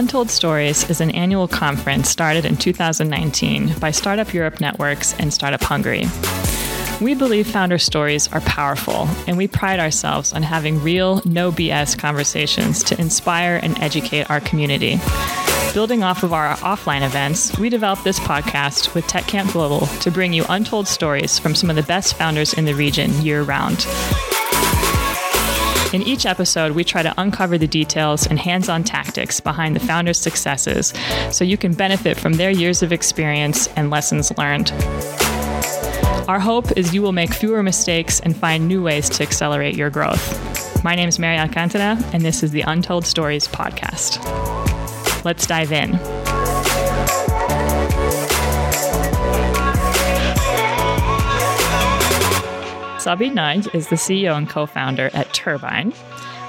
Untold Stories is an annual conference started in 2019 by Startup Europe Networks and Startup Hungary. We believe founder stories are powerful, and we pride ourselves on having real, no BS conversations to inspire and educate our community. Building off of our offline events, we developed this podcast with TechCamp Global to bring you untold stories from some of the best founders in the region year round. In each episode, we try to uncover the details and hands on tactics behind the founders' successes so you can benefit from their years of experience and lessons learned. Our hope is you will make fewer mistakes and find new ways to accelerate your growth. My name is Mary Alcantara, and this is the Untold Stories podcast. Let's dive in. Szabolcs Nagy is the CEO and co founder at Turbine.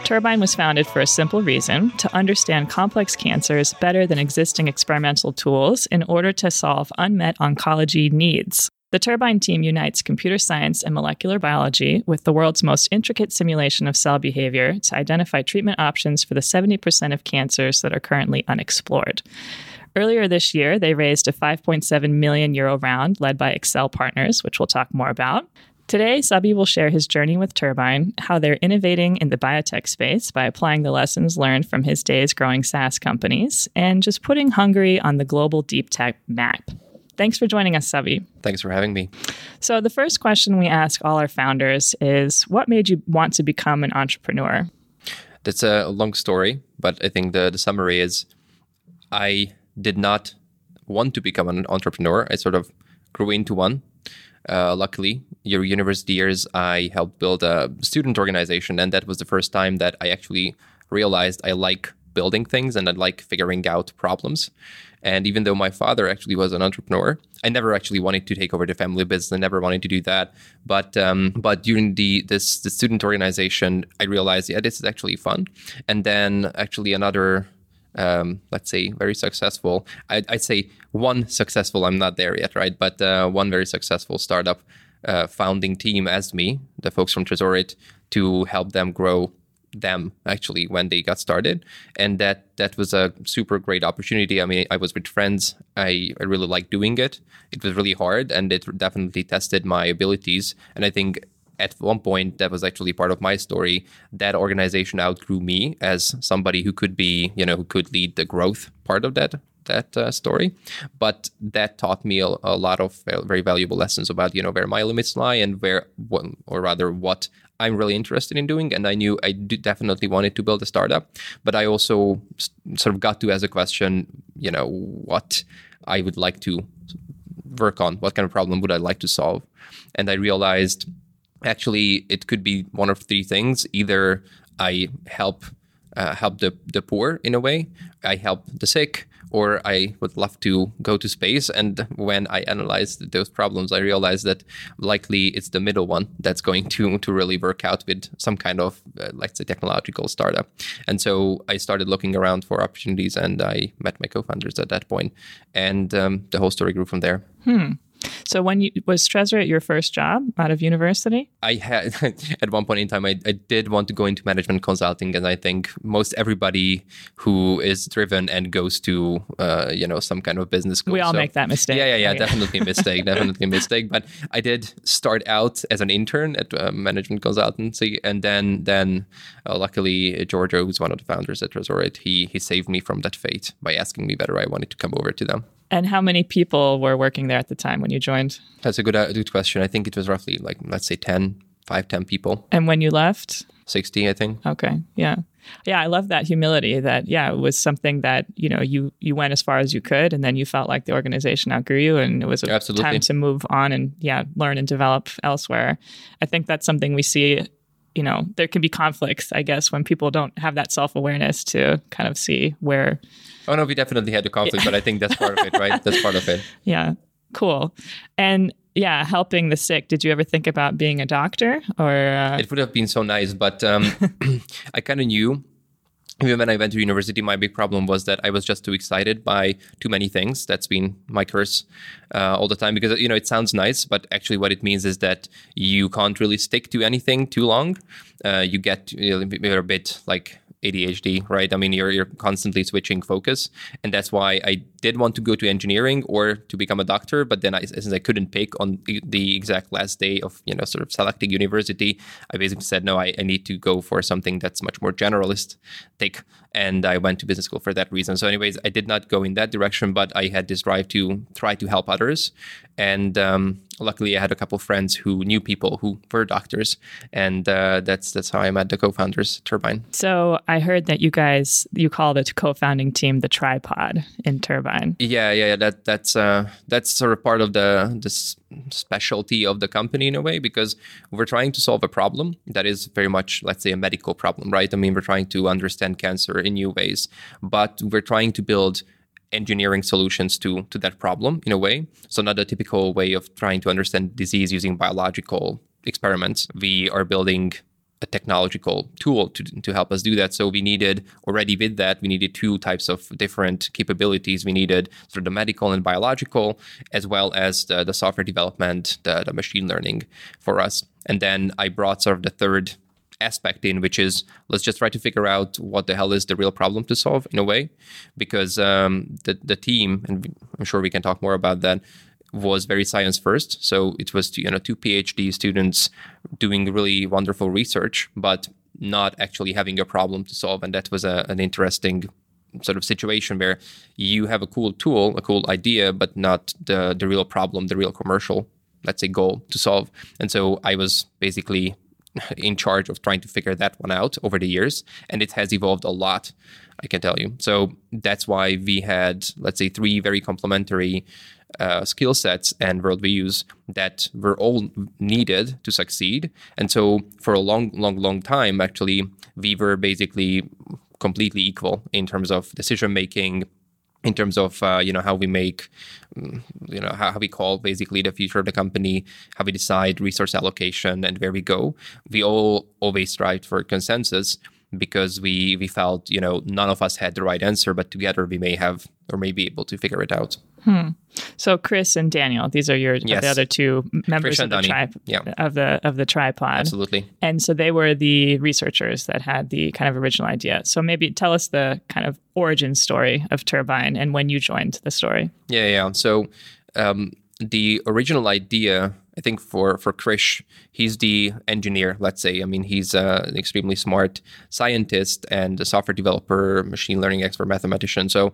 Turbine was founded for a simple reason to understand complex cancers better than existing experimental tools in order to solve unmet oncology needs. The Turbine team unites computer science and molecular biology with the world's most intricate simulation of cell behavior to identify treatment options for the 70% of cancers that are currently unexplored. Earlier this year, they raised a 5.7 million euro round led by Accel Partners, which we'll talk more about. Today, Sabi will share his journey with Turbine, how they're innovating in the biotech space by applying the lessons learned from his days growing SaaS companies, and just putting Hungary on the global deep tech map. Thanks for joining us, Sabi. Thanks for having me. So, the first question we ask all our founders is What made you want to become an entrepreneur? That's a long story, but I think the, the summary is I did not want to become an entrepreneur. I sort of grew into one uh, luckily, your university years, I helped build a student organization, and that was the first time that I actually realized I like building things and I like figuring out problems. And even though my father actually was an entrepreneur, I never actually wanted to take over the family business. I never wanted to do that. But um, but during the this the student organization, I realized yeah, this is actually fun. And then actually another um, let's say very successful. I'd, I'd, say one successful i'm not there yet right? But uh, one very successful startup uh, founding team as me the folks from tresorit to help them grow them actually when they got started. And that that was a super great opportunity. I mean i was with friends. I, I really liked doing it. It was really hard and it definitely tested my abilities. And i think at one point that was actually part of my story that organization outgrew me as somebody who could be you know who could lead the growth part of that that uh, story. But that taught me a, a, lot of very valuable lessons about you know where my limits lie and where or rather what i'm really interested in doing. And i knew i definitely wanted to build a startup but i also sort of got to as a question you know what i would like to work on what kind of problem would i like to solve? And i realized actually it could be one of three things. Either i help uh, help the, the poor in a way i help the sick or i would love to go to space. And when i analyzed those problems i realized that likely it's the middle one that's going to to really work out with some kind of uh, let's say technological startup. And so i started looking around for opportunities and i met my co-founders at that point. And um, the whole story grew from there. Hmm. So when you was Tresorit your first job out of university? I had at one point in time I, I did want to go into management consulting, and I think most everybody who is driven and goes to uh, you know some kind of business school. We all so, make that mistake. Yeah, yeah, yeah, definitely a mistake, definitely a mistake. But I did start out as an intern at uh, management consultancy, and then then uh, luckily Giorgio, who's one of the founders at Tresorit, he he saved me from that fate by asking me whether I wanted to come over to them. And how many people were working there at the time when you joined? That's a good, uh, good question. I think it was roughly like, let's say 10, 5, 10 people. And when you left? 60, I think. Okay. Yeah. Yeah, I love that humility that yeah, it was something that, you know, you you went as far as you could and then you felt like the organization outgrew you and it was a Absolutely. time to move on and yeah, learn and develop elsewhere. I think that's something we see you know, there can be conflicts, I guess, when people don't have that self awareness to kind of see where. Oh, no, we definitely had the conflict, but I think that's part of it, right? That's part of it. Yeah, cool. And yeah, helping the sick. Did you ever think about being a doctor or? Uh... It would have been so nice, but um, I kind of knew even when I went to university, my big problem was that I was just too excited by too many things. That's been my curse uh, all the time because you know it sounds nice, but actually what it means is that you can't really stick to anything too long. Uh, you get you know, you're a bit like ADHD, right? I mean, you're you're constantly switching focus, and that's why I did want to go to engineering or to become a doctor, but then I, since I couldn't pick on the exact last day of you know sort of selecting university, I basically said no, I, I need to go for something that's much more generalistic, and I went to business school for that reason. So, anyways, I did not go in that direction, but I had this drive to try to help others, and um, luckily, I had a couple friends who knew people who were doctors, and uh, that's that's how I met the co-founders Turbine. So I heard that you guys you call the co-founding team the tripod in Turbine. Yeah, yeah, yeah. That that's uh, that's sort of part of the the specialty of the company in a way because we're trying to solve a problem that is very much, let's say, a medical problem, right? I mean, we're trying to understand cancer in new ways, but we're trying to build engineering solutions to to that problem in a way. So not a typical way of trying to understand disease using biological experiments. We are building a technological tool to, to help us do that. So we needed already with that, we needed two types of different capabilities. We needed sort of the medical and biological, as well as the, the software development, the, the machine learning for us. And then I brought sort of the third aspect in, which is let's just try to figure out what the hell is the real problem to solve in a way, because um, the the team, and I'm sure we can talk more about that, was very science first. So it was you know two PhD students doing really wonderful research, but not actually having a problem to solve, and that was a, an interesting sort of situation where you have a cool tool, a cool idea, but not the the real problem, the real commercial, let's say, goal to solve. And so I was basically in charge of trying to figure that one out over the years, and it has evolved a lot. I can tell you. So that's why we had, let's say, three very complementary uh, skill sets and worldviews that were all needed to succeed. And so for a long, long, long time, actually, we were basically completely equal in terms of decision making, in terms of uh, you know how we make mm, you know how, how, we call basically the future of the company how we decide resource allocation and where we go we all always strive for consensus because we we felt you know none of us had the right answer but together we may have or may be able to figure it out. Hmm. so chris and daniel these are your yes. the other two members of the tribe yeah. of the of the tripod. Absolutely. And so they were the researchers that had the kind of original idea. So maybe tell us the kind of origin story of turbine and when you joined the story. Yeah yeah. So um, the original idea I think for for Krish, he's the engineer. Let's say, I mean, he's uh, an extremely smart scientist and a software developer, machine learning expert, mathematician. So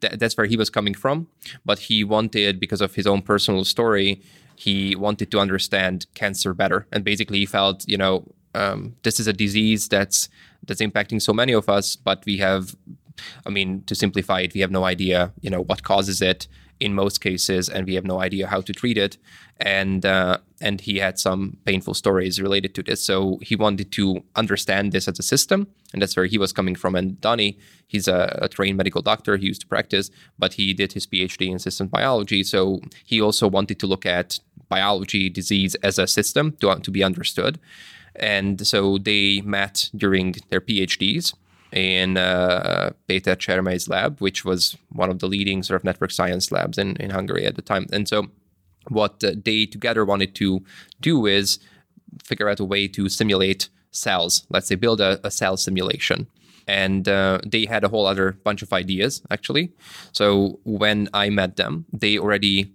th- that's where he was coming from. But he wanted, because of his own personal story, he wanted to understand cancer better. And basically, he felt, you know, um, this is a disease that's that's impacting so many of us, but we have, I mean, to simplify it, we have no idea, you know, what causes it in most cases, and we have no idea how to treat it. And uh, and he had some painful stories related to this, so he wanted to understand this as a system, and that's where he was coming from. And Donnie, he's a, a trained medical doctor; he used to practice, but he did his PhD in systems biology, so he also wanted to look at biology, disease as a system to to be understood. And so they met during their PhDs in uh, Péter Csermely's lab, which was one of the leading sort of network science labs in, in Hungary at the time. And so, what uh, they together wanted to do is figure out a way to simulate cells. Let's say build a, a cell simulation. And uh, they had a whole other bunch of ideas actually. So when I met them, they already,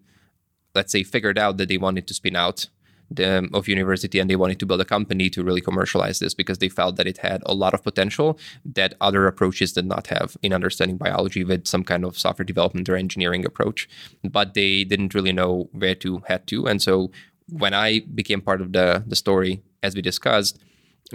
let's say, figured out that they wanted to spin out the, of university and they wanted to build a company to really commercialize this because they felt that it had a lot of potential that other approaches did not have in understanding biology with some kind of software development or engineering approach. But they didn't really know where to head to. And so when i became part of the the story as we discussed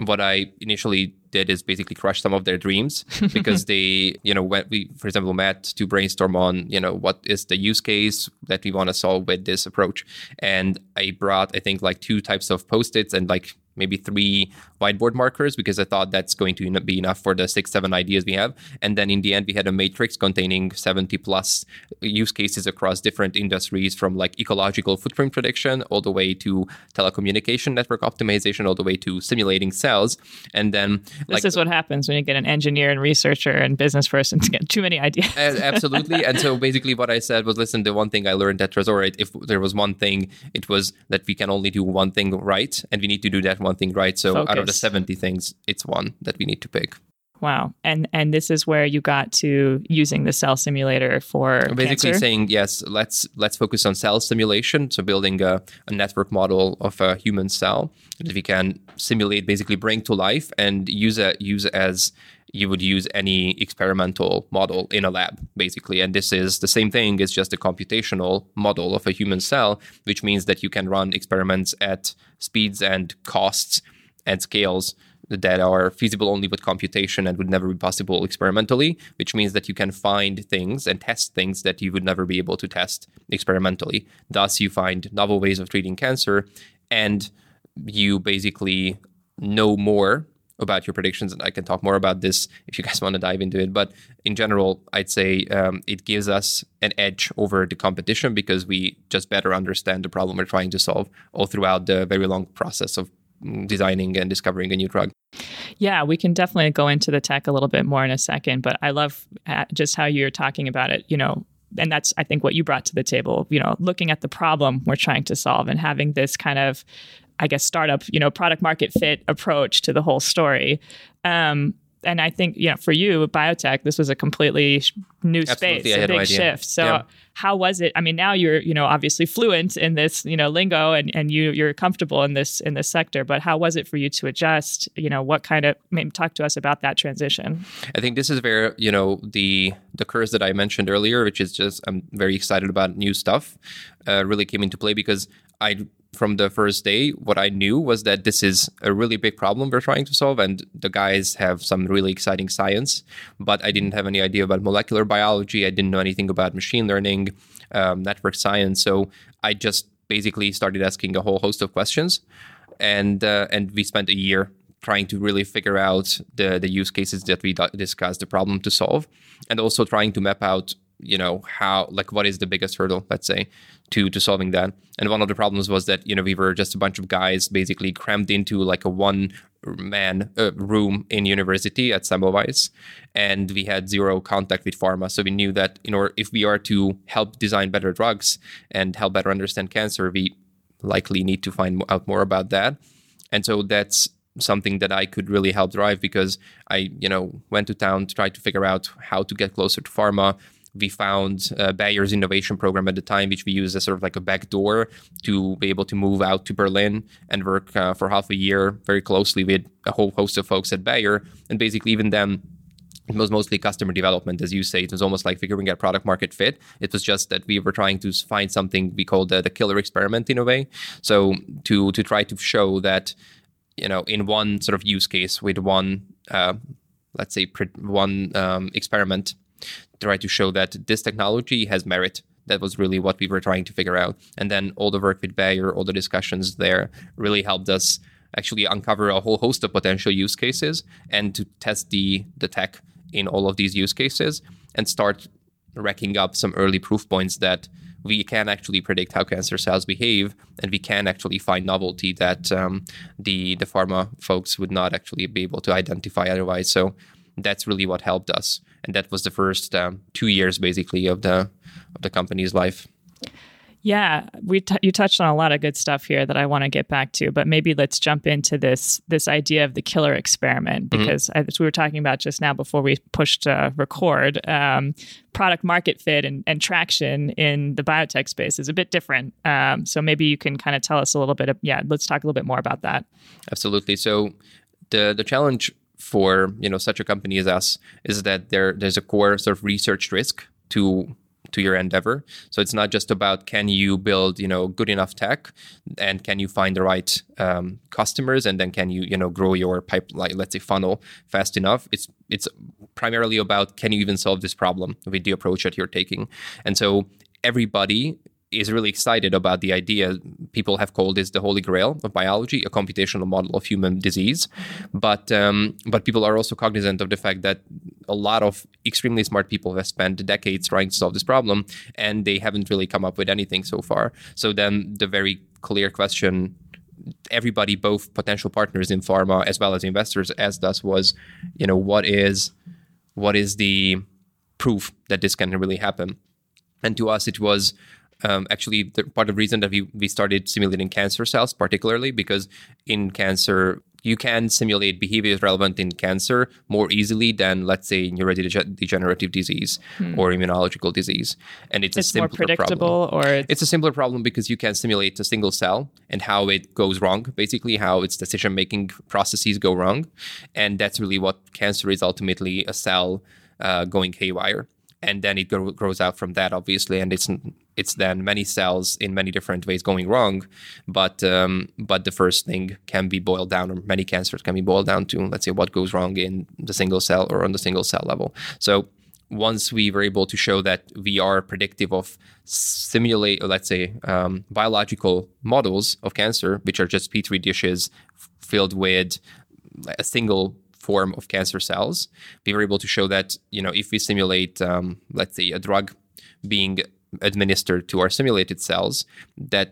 what I initially did is basically crush some of their dreams because they, you know, when we, for example, met to brainstorm on, you know, what is the use case that we want to solve with this approach. And I brought, I think, like two types of post its and like maybe three whiteboard markers because I thought that's going to be enough for the six, seven ideas we have. And then in the end, we had a matrix containing 70 plus use cases across different industries from like ecological footprint prediction all the way to telecommunication network optimization, all the way to simulating cells. And then this like, is what happens when you get an engineer and researcher and business person to get too many ideas. absolutely. And so basically what I said was, listen, the one thing I learned at Tresorit, if there was one thing, it was that we can only do one thing right and we need to do that one thing right. So Focus. out of the 70 things, it's one that we need to pick. Wow. And and this is where you got to using the cell simulator for basically cancer? saying yes, let's let's focus on cell simulation. So building a, a network model of a human cell that we can simulate, basically bring to life and use it use as you would use any experimental model in a lab, basically. And this is the same thing, it's just a computational model of a human cell, which means that you can run experiments at speeds and costs and scales that are feasible only with computation and would never be possible experimentally, which means that you can find things and test things that you would never be able to test experimentally. Thus, you find novel ways of treating cancer and you basically know more about your predictions. And I can talk more about this if you guys want to dive into it. But in general, I'd say um, it gives us an edge over the competition because we just better understand the problem we're trying to solve all throughout the very long process of designing and discovering a new drug. Yeah, we can definitely go into the tech a little bit more in a second, but I love uh, just how you're talking about it, you know, and that's I think what you brought to the table, you know, looking at the problem we're trying to solve and having this kind of I guess startup, you know, product market fit approach to the whole story. Um, and I think, you know, for you, biotech, this was a completely new Absolutely, space, a no big idea. shift. So Yeah. how was it? I mean, now you're, you know, obviously fluent in this, you know, lingo and, and you you're comfortable in this in this sector, but how was it for you to adjust? You know, what kind of maybe talk to us about that transition? I think this is where you know the the curse that I mentioned earlier, which is just I'm very excited about new stuff, uh, really came into play because I from the first day what I knew was that this is a really big problem we're trying to solve, and the guys have some really exciting science, but I didn't have any idea about molecular biology. I didn't know anything about machine learning, um, network science, so I just basically started asking a whole host of questions, and uh, and we spent a year trying to really figure out the the use cases that we discussed, the problem to solve, and also trying to map out, you know, how like what is the biggest hurdle, let's say, to to solving that. And one of the problems was that you know we were just a bunch of guys basically crammed into like a one man uh, room in university at Semmelweis, and we had zero contact with pharma. So we knew that in order if we are to help design better drugs and help better understand cancer, we likely need to find out more about that. And so that's something that I could really help drive because I, you know, went to town to try to figure out how to get closer to pharma. We found uh, Bayer's innovation program at the time, which we used as sort of like a backdoor to be able to move out to Berlin and work uh, for half a year very closely with a whole host of folks at Bayer. And basically, even then, it was mostly customer development, as you say. It was almost like figuring out product market fit. It was just that we were trying to find something we called the, the killer experiment in a way. So to to try to show that, you know, in one sort of use case with one, uh, let's say, one um, experiment, try to show that this technology has merit. That was really what we were trying to figure out. And then all the work with Bayer, all the discussions there really helped us actually uncover a whole host of potential use cases and to test the the tech in all of these use cases and start racking up some early proof points that we can actually predict how cancer cells behave and we can actually find novelty that um, the the pharma folks would not actually be able to identify otherwise so that's really what helped us and that was the first um, two years basically of the of the company's life Yeah, we t- you touched on a lot of good stuff here that I want to get back to, but maybe let's jump into this this idea of the killer experiment because as we were talking about just now before we pushed uh, record, um, product market fit and, and traction in the biotech space is a bit different. Um, so maybe you can kind of tell us a little bit of yeah, let's talk a little bit more about that. Absolutely. So the the challenge for you know such a company as us is that there there's a core sort of research risk to to your endeavor. So it's not just about can you build you know good enough tech and can you find the right um, customers and then can you you know grow your pipeline let's say funnel fast enough. It's it's primarily about can you even solve this problem with the approach that you're taking. And so everybody is really excited about the idea. People have called this the holy grail of biology, a computational model of human disease. But um, but people are also cognizant of the fact that a lot of extremely smart people have spent decades trying to solve this problem, and they haven't really come up with anything so far. So then the very clear question everybody both potential partners in pharma as well as investors asked us was you know what is what is the proof that this can really happen and to us it was um, actually the part of the reason that we, we started simulating cancer cells particularly because in cancer you can simulate behaviors relevant in cancer more easily than, let's say, neurodegenerative disease hmm. or immunological disease. And it's, it's a simpler more predictable, problem. or it's... it's a simpler problem because you can simulate a single cell and how it goes wrong, basically how its decision making processes go wrong, and that's really what cancer is ultimately a cell uh, going haywire and then it grows out from that obviously and it's it's then many cells in many different ways going wrong but um, but the first thing can be boiled down or many cancers can be boiled down to let's say what goes wrong in the single cell or on the single cell level. So once we were able to show that we are predictive of simulate let's say um, biological models of cancer which are just petri dishes filled with a single form of cancer cells. We were able to show that you know if we simulate, um, let's say, a drug being administered to our simulated cells, that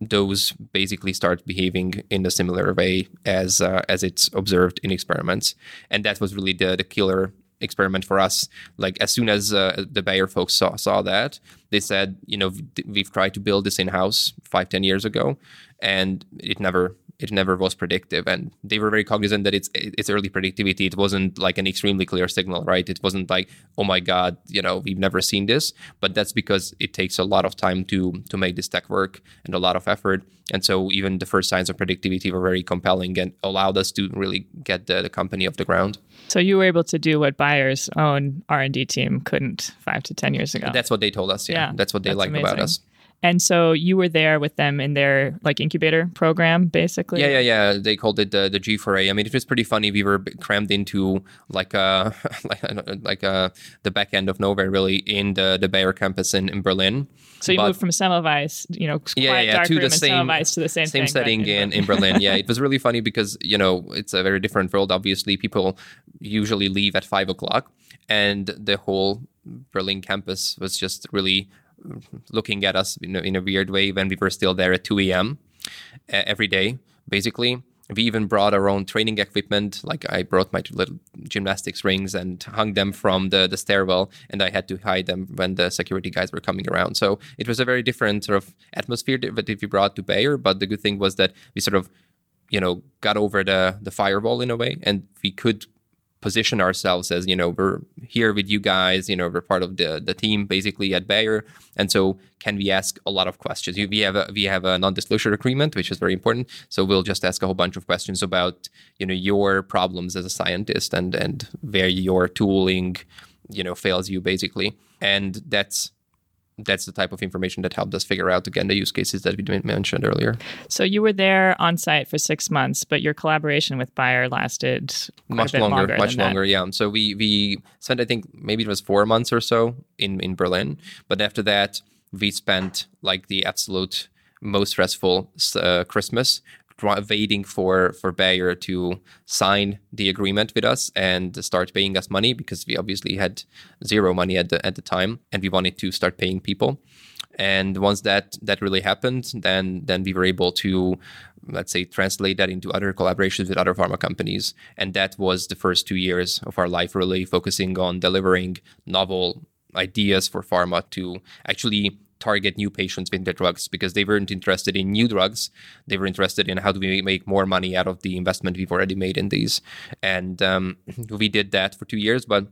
those basically start behaving in a similar way as uh, as it's observed in experiments, and that was really the the killer experiment for us. Like as soon as uh, the Bayer folks saw saw that, they said, you know, we've tried to build this in house five ten years ago, and it never it never was predictive. And they were very cognizant that it's it's early predictivity. It wasn't like an extremely clear signal right? It wasn't like oh my god you know we've never seen this. But that's because it takes a lot of time to to make this tech work and a lot of effort. And so even the first signs of predictivity were very compelling and allowed us to really get the, the company off the ground. So you were able to do what Bayer's own R&D team couldn't 5 to 10 years ago. That's what they told us yeah, yeah that's what they like about us and so you were there with them in their like incubator program, basically. Yeah, yeah, yeah. They called it the, the G4A. I mean, it was pretty funny. We were crammed into like uh like like uh the back end of nowhere, really, in the the Bayer campus in, in Berlin. So you but, moved from Semmelweis, you know, yeah, yeah, to the same to the same same thing, setting right? in, in Berlin. yeah, it was really funny because you know it's a very different world. Obviously, people usually leave at five o'clock, and the whole Berlin campus was just really looking at us in a, in a weird way when we were still there at 2 a.m. every day, basically. We even brought our own training equipment. Like I brought my little gymnastics rings and hung them from the, the stairwell, and I had to hide them when the security guys were coming around. So it was a very different sort of atmosphere that we brought to Bayer. But the good thing was that we sort of, you know, got over the the firewall in a way, and we could position ourselves as you know we're here with you guys you know we're part of the the team basically at Bayer. And so can we ask a lot of questions? We have a we have a non-disclosure agreement which is very important. So we'll just ask a whole bunch of questions about you know your problems as a scientist and and where your tooling you know fails you basically. And that's that's the type of information that helped us figure out again the use cases that we mentioned earlier. So you were there on site for six months, but your collaboration with Bayer lasted much longer, longer, much longer. That. Yeah. So we we spent I think maybe it was four months or so in in Berlin, but after that we spent like the absolute most stressful uh, Christmas waiting for for Bayer to sign the agreement with us and start paying us money because we obviously had zero money at the at the time and we wanted to start paying people. And once that that really happened, then then we were able to let's say translate that into other collaborations with other pharma companies. And that was the first two years of our life really focusing on delivering novel ideas for pharma to actually target new patients with their drugs because they weren't interested in new drugs. They were interested in how do we make more money out of the investment we've already made in these. And um, we did that for two years, but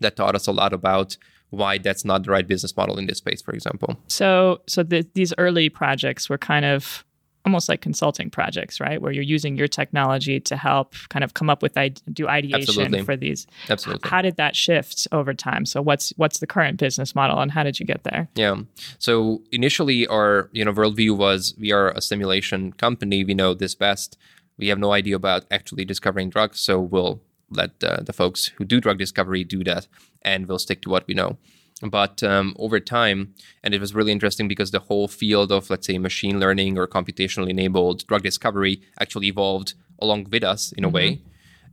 that taught us a lot about why that's not the right business model in this space, for example. So, so the, these early projects were kind of almost like consulting projects, right? Where you're using your technology to help kind of come up with do ideation Absolutely. for these. Absolutely. How did that shift over time? So what's what's the current business model and how did you get there? Yeah. So initially our, you know, worldview was we are a simulation company, we know this best. We have no idea about actually discovering drugs, so we'll let uh, the folks who do drug discovery do that and we'll stick to what we know. But um, over time, and it was really interesting because the whole field of, let's say, machine learning or computationally enabled drug discovery actually evolved along with us in a mm-hmm. way.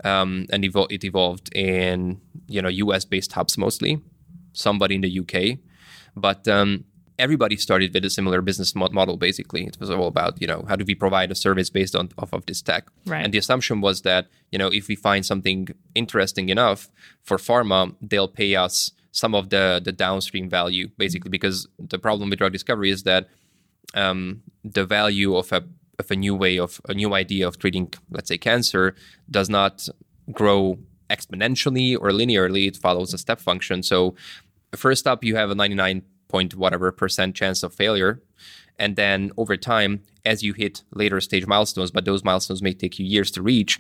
Um, and evo- it evolved in, you know, US based hubs mostly, somebody in the UK. But um, everybody started with a similar business model basically it was all about you know how do we provide a service based on off of this tech right. and the assumption was that you know if we find something interesting enough for pharma they'll pay us some of the the downstream value basically because the problem with drug discovery is that um, the value of a of a new way of a new idea of treating, let's say, cancer does not grow exponentially or linearly. It follows a step function. So first up, you have a 99 point whatever percent chance of failure. And then over time, as you hit later stage milestones, but those milestones may take you years to reach,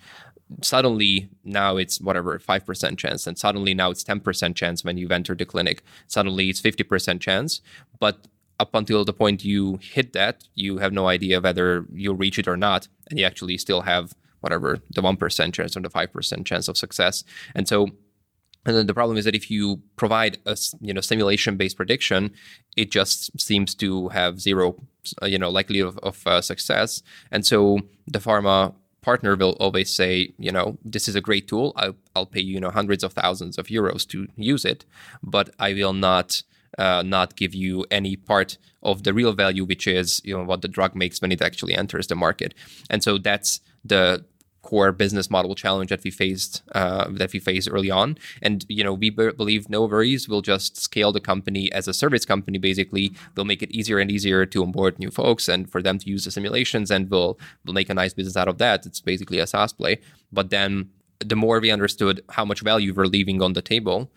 suddenly now it's whatever 5% chance. And suddenly now it's 10% chance when you've entered the clinic. Suddenly it's 50% chance. But up until the point you hit that you have no idea whether you'll reach it or not. And you actually still have whatever the 1% chance or the 5% chance of success. And so and then the problem is that if you provide a you know simulation based prediction, it just seems to have zero uh, you know likelihood of, of uh, success. And so the pharma partner will always say, you know, this is a great tool. I'll, I'll pay you, you know, hundreds of thousands of euros to use it, but I will not uh, not give you any part of the real value, which is you know what the drug makes when it actually enters the market. And so that's the core business model challenge that we faced uh, that we faced early on. And you know, we b- believe no worries. We'll just scale the company as a service company. Basically, we'll make it easier and easier to onboard new folks and for them to use the simulations, and we'll we'll make a nice business out of that. It's basically a SaaS play. But then the more we understood how much value we're leaving on the table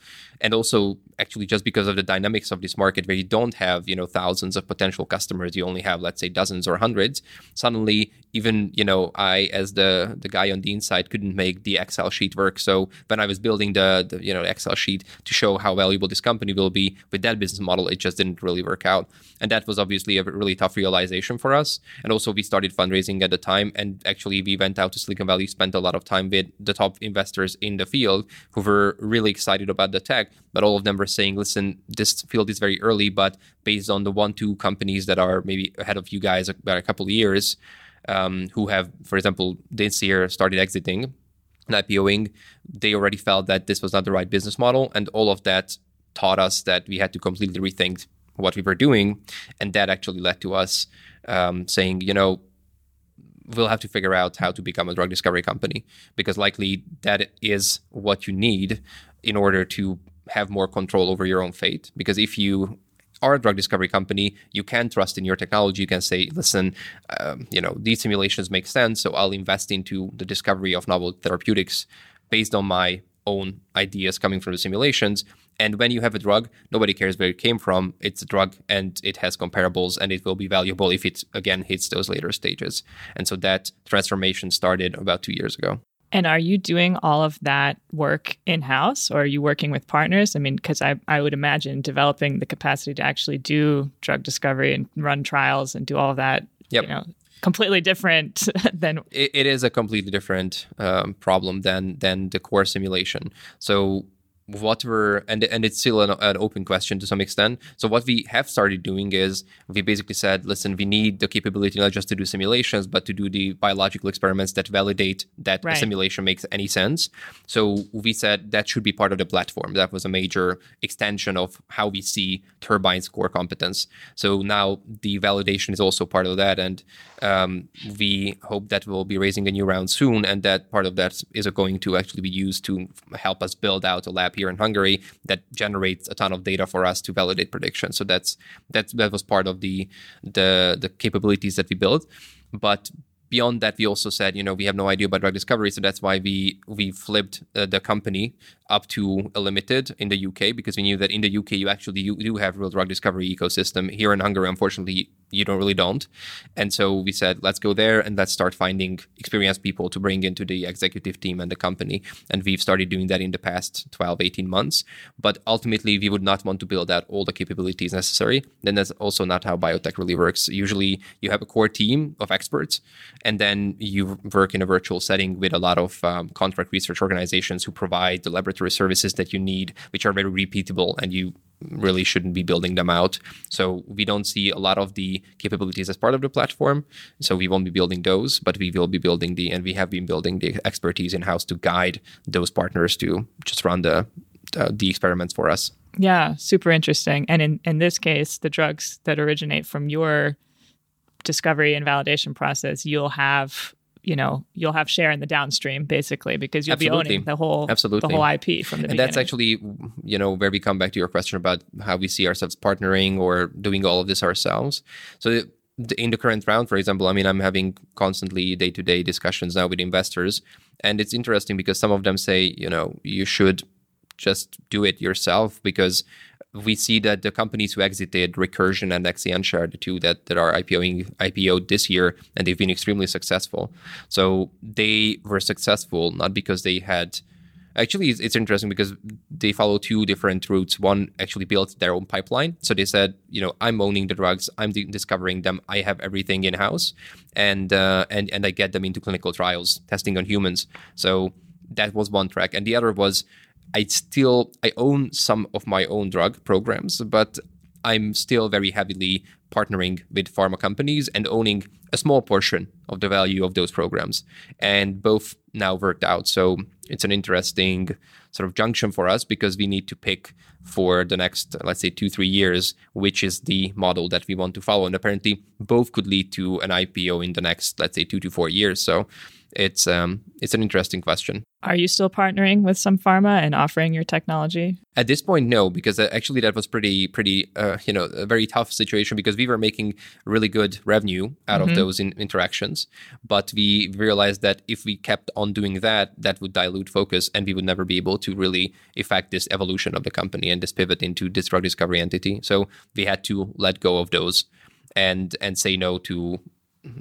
and also actually just because of the dynamics of this market where you don't have you know thousands of potential customers you only have let's say dozens or hundreds suddenly even you know i as the the guy on the inside couldn't make the excel sheet work. So when i was building the, the you know excel sheet to show how valuable this company will be with that business model it just didn't really work out. And that was obviously a really tough realization for us. And also we started fundraising at the time and actually we went out to silicon valley spent a lot of time with the top investors in the field who were really excited about the tech but all of them were saying, listen, this field is very early, but based on the one, two companies that are maybe ahead of you guys about a couple of years, um, who have, for example, this year started exiting and IPOing, they already felt that this was not the right business model. And all of that taught us that we had to completely rethink what we were doing. And that actually led to us um, saying, you know, we'll have to figure out how to become a drug discovery company because likely that is what you need in order to have more control over your own fate. Because if you are a drug discovery company, you can trust in your technology. You can say, listen, um, you know, these simulations make sense, so I'll invest into the discovery of novel therapeutics based on my own ideas coming from the simulations. And when you have a drug, nobody cares where it came from. It's a drug and it has comparables and it will be valuable if it again hits those later stages. And so that transformation started about two years ago. And are you doing all of that work in house or are you working with partners? I mean, because I, I would imagine developing the capacity to actually do drug discovery and run trials and do all of that, yep. you know, completely different than it, it is a completely different um, problem than than the core simulation. So what we're and and it's still an, an, open question to some extent. So what we have started doing is we basically said, listen, we need the capability not just to do simulations, but to do the biological experiments that validate that right. simulation makes any sense. So we said that should be part of the platform. That was a major extension of how we see Turbine's core competence. So now the validation is also part of that, and um, we hope that we'll be raising a new round soon, and that part of that is going to actually be used to help us build out a lab here in Hungary that generates a ton of data for us to validate predictions. So that's that's that was part of the the the capabilities that we built. But beyond that, we also said, you know, we have no idea about drug discovery, so that's why we we flipped uh, the company up to a limited in the UK because we knew that in the UK you actually you do have real drug discovery ecosystem. Here in Hungary, unfortunately, you don't really don't. And so we said, let's go there and let's start finding experienced people to bring into the executive team and the company. And we've started doing that in the past 12, 18 months. But ultimately, we would not want to build out all the capabilities necessary. Then that's also not how biotech really works. Usually, you have a core team of experts, and then you work in a virtual setting with a lot of um, contract research organizations who provide the laboratory services that you need, which are very repeatable, and you really shouldn't be building them out. So we don't see a lot of the capabilities as part of the platform. So we won't be building those, but we will be building the, and we have been building the expertise in house to guide those partners to just run the uh, the experiments for us. Yeah, super interesting. And in in this case, the drugs that originate from your discovery and validation process, you'll have you know you'll have share in the downstream basically because you'll Absolutely. be owning the whole Absolutely. the whole IP from the and beginning. that's actually you know where we come back to your question about how we see ourselves partnering or doing all of this ourselves. So in the current round, for example, I mean, I'm having constantly day to day discussions now with investors. And it's interesting because some of them say, you know, you should just do it yourself because we see that the companies who exited Recursion and Exscientia are the two that, that are IPOing IPO this year, and they've been extremely successful. So they were successful not because they had actually it's, it's, interesting because they follow two different routes. One actually built their own pipeline. So they said you know i'm owning the drugs. I'm discovering them. I have everything in house and uh, and and i get them into clinical trials testing on humans. So that was one track. And the other was I still I own some of my own drug programs, but I'm still very heavily partnering with pharma companies and owning a small portion of the value of those programs. And both now worked out. So it's an interesting sort of junction for us because we need to pick for the next, let's say, two, three years, which is the model that we want to follow. And apparently, both could lead to an IPO in the next, let's say, two to four years. So it's um, it's an interesting question. Are you still partnering with some pharma and offering your technology? At this point, no, because uh, actually that was pretty pretty uh, you know a very tough situation because we were making really good revenue out mm-hmm. of those in- interactions, but we realized that if we kept on doing that, that would dilute focus, and we would never be able to really effect this evolution of the company and this pivot into this drug discovery entity. So we had to let go of those and and say no to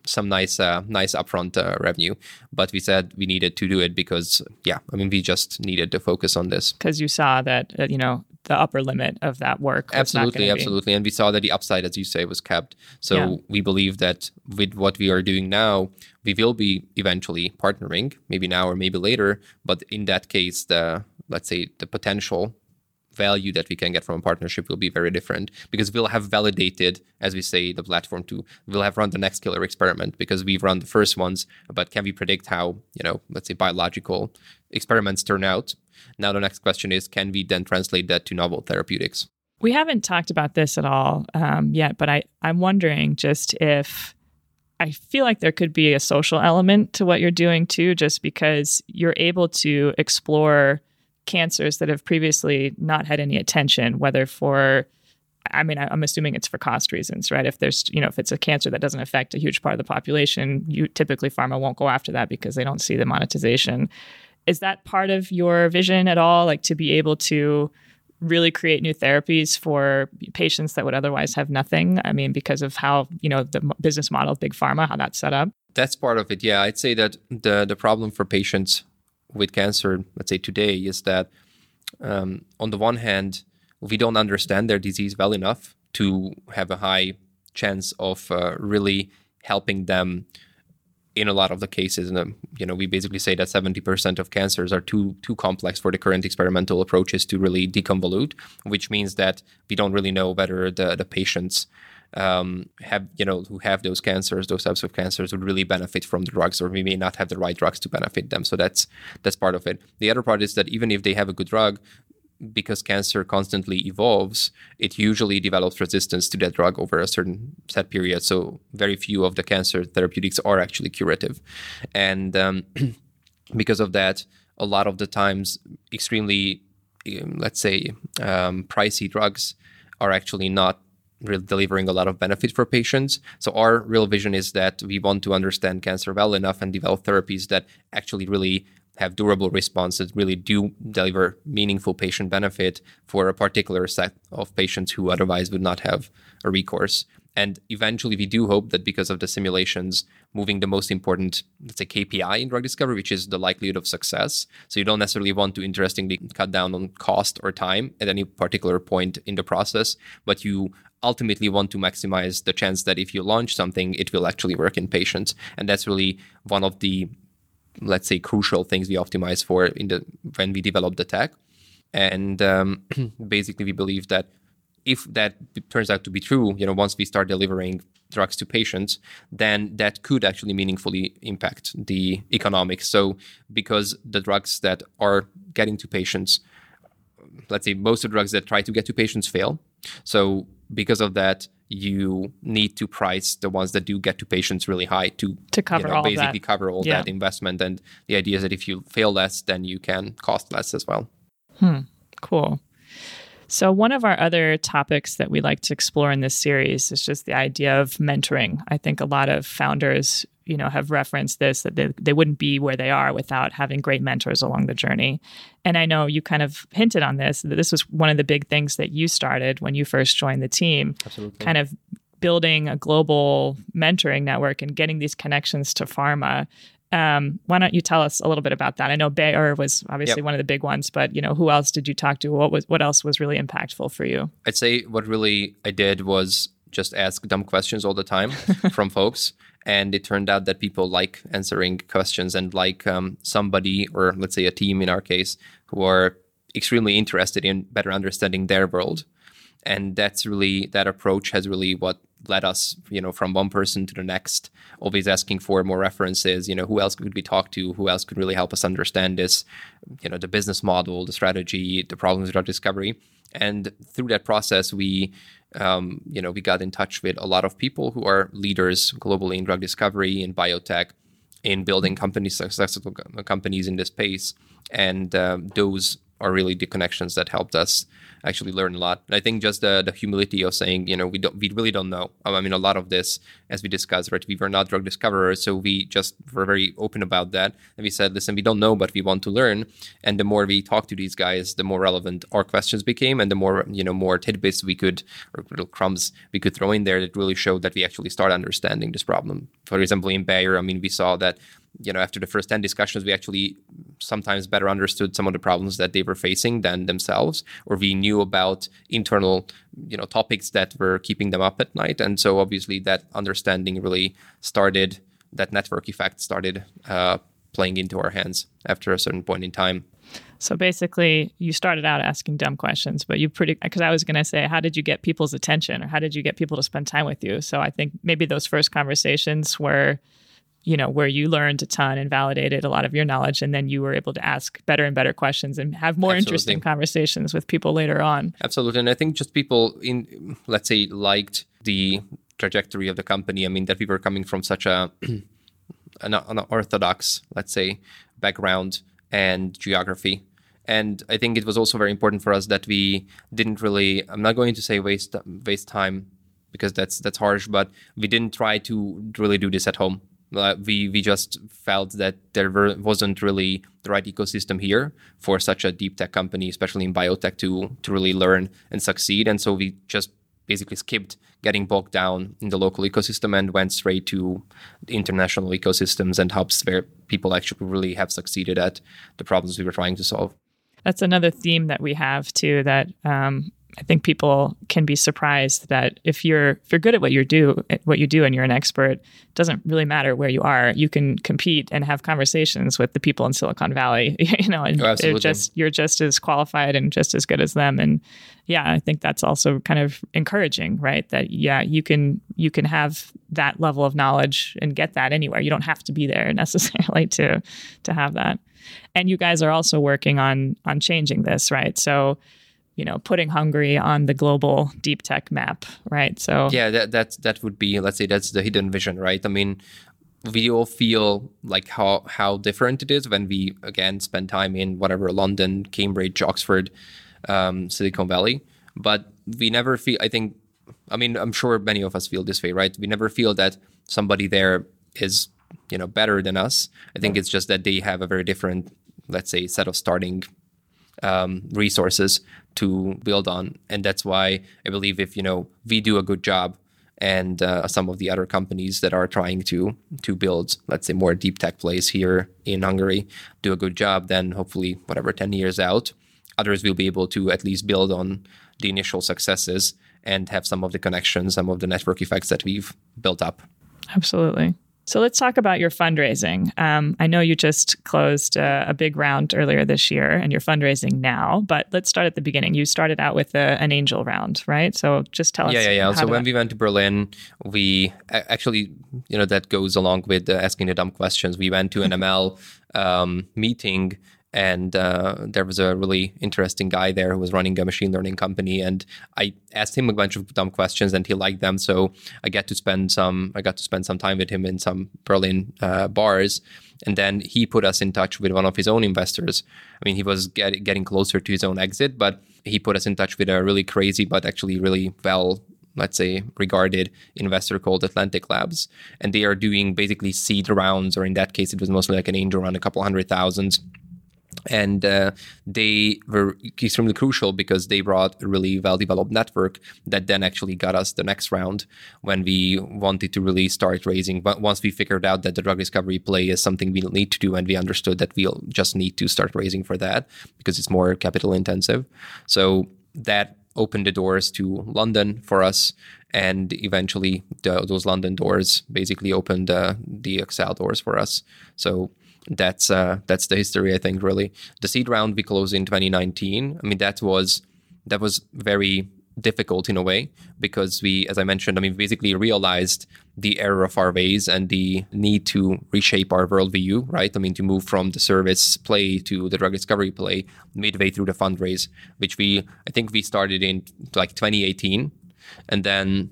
some nice uh, nice upfront uh, revenue but we said we needed to do it because yeah i mean we just needed to focus on this. Because you saw that uh, you know the upper limit of that work absolutely absolutely. And we saw that the upside as you say was kept. So yeah. we believe that with what we are doing now we will be eventually partnering maybe now or maybe later. But in that case the let's say the potential value that we can get from a partnership will be very different because we'll have validated, as we say, the platform to we'll have run the next killer experiment because we've run the first ones, but can we predict how, you know, let's say biological experiments turn out? Now the next question is can we then translate that to novel therapeutics? We haven't talked about this at all um, yet, but I, I'm wondering just if I feel like there could be a social element to what you're doing too, just because you're able to explore cancers that have previously not had any attention, whether for I mean, I'm assuming it's for cost reasons, right? If there's, you know, if it's a cancer that doesn't affect a huge part of the population, you typically pharma won't go after that because they don't see the monetization. Is that part of your vision at all? Like to be able to really create new therapies for patients that would otherwise have nothing? I mean, because of how, you know, the business model of big pharma, how that's set up? That's part of it. Yeah. I'd say that the the problem for patients with cancer, let's say today, is that um, on the one hand, we don't understand their disease well enough to have a high chance of uh, really helping them in a lot of the cases. And um, you know we basically say that 70% of cancers are too too complex for the current experimental approaches to really deconvolute which means that we don't really know whether the the patients um, have you know who have those cancers, those types of cancers would really benefit from the drugs, or we may not have the right drugs to benefit them. So that's that's part of it. The other part is that even if they have a good drug, because cancer constantly evolves, it usually develops resistance to that drug over a certain set period. So very few of the cancer therapeutics are actually curative, and um, because of that, a lot of the times, extremely, um, let's say, um, pricey drugs are actually not really delivering a lot of benefit for patients. So our real vision is that we want to understand cancer well enough and develop therapies that actually really have durable responses, really do deliver meaningful patient benefit for a particular set of patients who otherwise would not have a recourse. And eventually, we do hope that because of the simulations moving the most important, let's say, KPI in drug discovery, which is the likelihood of success. So you don't necessarily want to interestingly cut down on cost or time at any particular point in the process, but you ultimately want to maximize the chance that if you launch something, it will actually work in patients. And that's really one of the, let's say, crucial things we optimize for in the when we develop the tech. And um, basically, we believe that if that turns out to be true, you know, once we start delivering drugs to patients, then that could actually meaningfully impact the economics. So, because the drugs that are getting to patients, let's say most of the drugs that try to get to patients fail. So, because of that, you need to price the ones that do get to patients really high to to cover you know, all basically that. cover all yeah. that investment. And the idea is that if you fail less, then you can cost less as well. Hmm. Cool. So, one of our other topics that we like to explore in this series is just the idea of mentoring. I think a lot of founders, you know, have referenced this that they, they wouldn't be where they are without having great mentors along the journey. And I know you kind of hinted on this that this was one of the big things that you started when you first joined the team. Absolutely. Kind of building a global mentoring network and getting these connections to pharma. Um, why don't you tell us a little bit about that? I know Bayer was obviously Yep. one of the big ones, but you know, who else did you talk to? What was what else was really impactful for you? I'd say what really I did was just ask dumb questions all the time from folks. And it turned out that people like answering questions and like um, somebody, or let's say a team in our case, who are extremely interested in better understanding their world. And that's really, that approach has really what led us, you know, from one person to the next, always asking for more references, you know, who else could we talk to? Who else could really help us understand this, you know, the business model, the strategy, the problems with drug discovery. And through that process, we, um, you know, we got in touch with a lot of people who are leaders globally in drug discovery, in biotech, in building companies, successful companies in this space. And um, those are really the connections that helped us actually learn a lot. And I think just the, the humility of saying, you know, we don't, we really don't know. I mean, a lot of this, as we discussed, right, we were not drug discoverers, so we just were very open about that. And we said, listen, we don't know, but we want to learn. And the more we talked to these guys, the more relevant our questions became, and the more, you know, more tidbits we could, or little crumbs we could throw in there that really showed that we actually start understanding this problem. For example, in Bayer, I mean, we saw that you know after the first 10 discussions we actually sometimes better understood some of the problems that they were facing than themselves or we knew about internal you know topics that were keeping them up at night and so obviously that understanding really started that network effect started uh, playing into our hands after a certain point in time So basically, you started out asking dumb questions, but you pretty because I was going to say, how did you get people's attention, or how did you get people to spend time with you? So I think maybe those first conversations were, you know, where you learned a ton and validated a lot of your knowledge, and then you were able to ask better and better questions and have more Absolutely. interesting conversations with people later on. Absolutely, and I think just people in, let's say, liked the trajectory of the company. I mean, that we were coming from such a an, an orthodox, let's say, background and geography. And I think it was also very important for us that we didn't really. I'm not going to say waste waste time because that's that's harsh, but we didn't try to really do this at home. Uh, we we just felt that there wasn't really the right ecosystem here for such a deep tech company, especially in biotech, to to really learn and succeed. And so we just basically skipped getting bogged down in the local ecosystem and went straight to international ecosystems and hubs where people actually really have succeeded at the problems we were trying to solve. That's another theme that we have too. That um, I think people can be surprised that if you're if you're good at what you do, what you do, and you're an expert, it doesn't really matter where you are. You can compete and have conversations with the people in Silicon Valley. You know, and Oh, just you're just as qualified and just as good as them. And yeah, I think that's also kind of encouraging, right? That yeah, you can you can have that level of knowledge and get that anywhere. You don't have to be there necessarily to to have that. And you guys are also working on on changing this, right? So, you know, putting Hungary on the global deep tech map, right? So Yeah, that that that would be let's say that's the hidden vision, right? I mean, we all feel like how how different it is when we again spend time in whatever London, Cambridge, Oxford, um, Silicon Valley, but we never feel. I think, I mean, I'm sure many of us feel this way, right? We never feel that somebody there is you know better than us. I think it's just that they have a very different, let's say, set of starting um, resources to build on, and that's why I believe if you know we do a good job, and uh, some of the other companies that are trying to to build, let's say, more deep tech plays here in Hungary, do a good job, then hopefully, whatever ten years out, others will be able to at least build on the initial successes and have some of the connections, some of the network effects that we've built up. Absolutely. So let's talk about your fundraising. Um, I know you just closed uh, a big round earlier this year and you're fundraising now, but let's start at the beginning. You started out with a, an angel round, right? So just tell us. Yeah, yeah, yeah. So when that- we went to Berlin, we actually, you know, that goes along with uh, asking the dumb questions. We went to an ML um, meeting and uh, there was a really interesting guy there who was running a machine learning company and i asked him a bunch of dumb questions and he liked them. So i got to spend some i got to spend some time with him in some berlin uh, bars and then he put us in touch with one of his own investors. I mean he was get, getting closer to his own exit but he put us in touch with a really crazy but actually really well let's say regarded investor called Atlantic Labs, and they are doing basically seed rounds, or in that case, it was mostly like an angel round, a couple hundred thousands and uh, they were extremely crucial because they brought a really well developed network that then actually got us the next round when we wanted to really start raising. But once we figured out that the drug discovery play is something we need to do and we understood that we'll just need to start raising for that because it's more capital intensive. So that opened the doors to london for us and eventually the, those london doors basically opened uh, the Accel doors for us. So that's uh, that's the history. I think really the seed round we closed in 2019. I mean that was that was very difficult in a way because we, as I mentioned, I mean basically realized the error of our ways and the need to reshape our worldview. Right. I mean to move from the service play to the drug discovery play midway through the fundraise, which we I think we started in like 2018, and then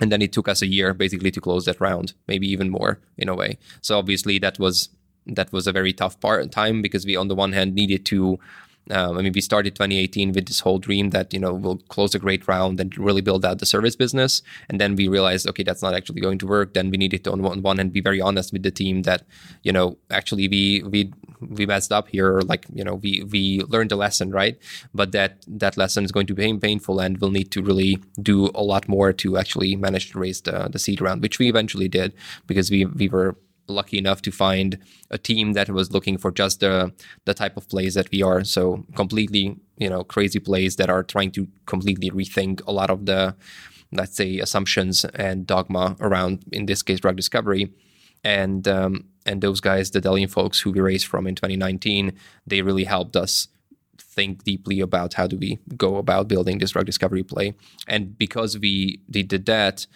and then it took us a year basically to close that round, maybe even more in a way. So obviously that was that was a very tough part time because we on the one hand needed to um, I mean, we started 2018 with this whole dream that you know we'll close a great round and really build out the service business, and then we realized, okay, that's not actually going to work. Then we needed to on one, one hand be very honest with the team that you know actually we we we messed up here, like you know we we learned a lesson, right? But that that lesson is going to be painful, and we'll need to really do a lot more to actually manage to raise the the seed round, which we eventually did because we we were lucky enough to find a team that was looking for just the the type of plays that we are. So completely, you know, crazy plays that are trying to completely rethink a lot of the, let's say, assumptions and dogma around, in this case, drug discovery. And um, and those guys, the Delian folks who we raised from in 2019, they really helped us think deeply about how do we go about building this drug discovery play. And because we, did that,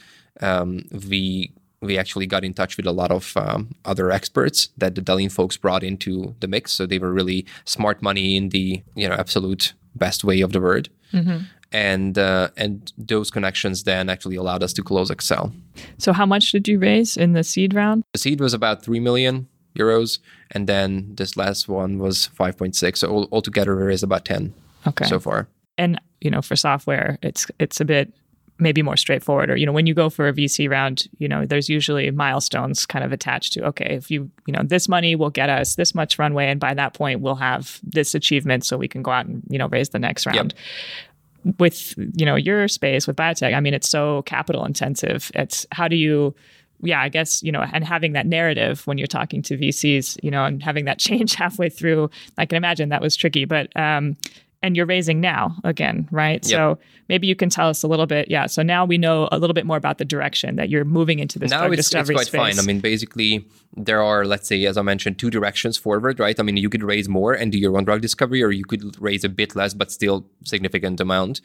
um, we we actually got in touch with a lot of um, other experts that the Delian folks brought into the mix. So they were really smart money in the you know absolute best way of the word. Mm-hmm. And uh, and those connections then actually allowed us to close Accel. So how much did you raise in the seed round? The seed was about three million euros, and then this last one was five point six. So all, altogether, there is about ten. Okay. So far. And you know, for software, it's it's a bit maybe more straightforward or you know when you go for a vc round you know there's usually milestones kind of attached to okay if you you know this money will get us this much runway and by that point we'll have this achievement so we can go out and you know raise the next round yep. with you know your space with biotech i mean it's so capital intensive it's how do you yeah, I guess, you know, and having that narrative when you're talking to VCs, you know, and having that change halfway through, I can imagine that was tricky. But um, and you're raising now again, right? Yep. So maybe you can tell us a little bit. Yeah. So now we know a little bit more about the direction that you're moving into this now drug it's, discovery it's quite space. fine. I mean, basically, there are, let's say, as I mentioned, two directions forward, right? I mean, you could raise more and do your own drug discovery, or you could raise a bit less, but still significant amount,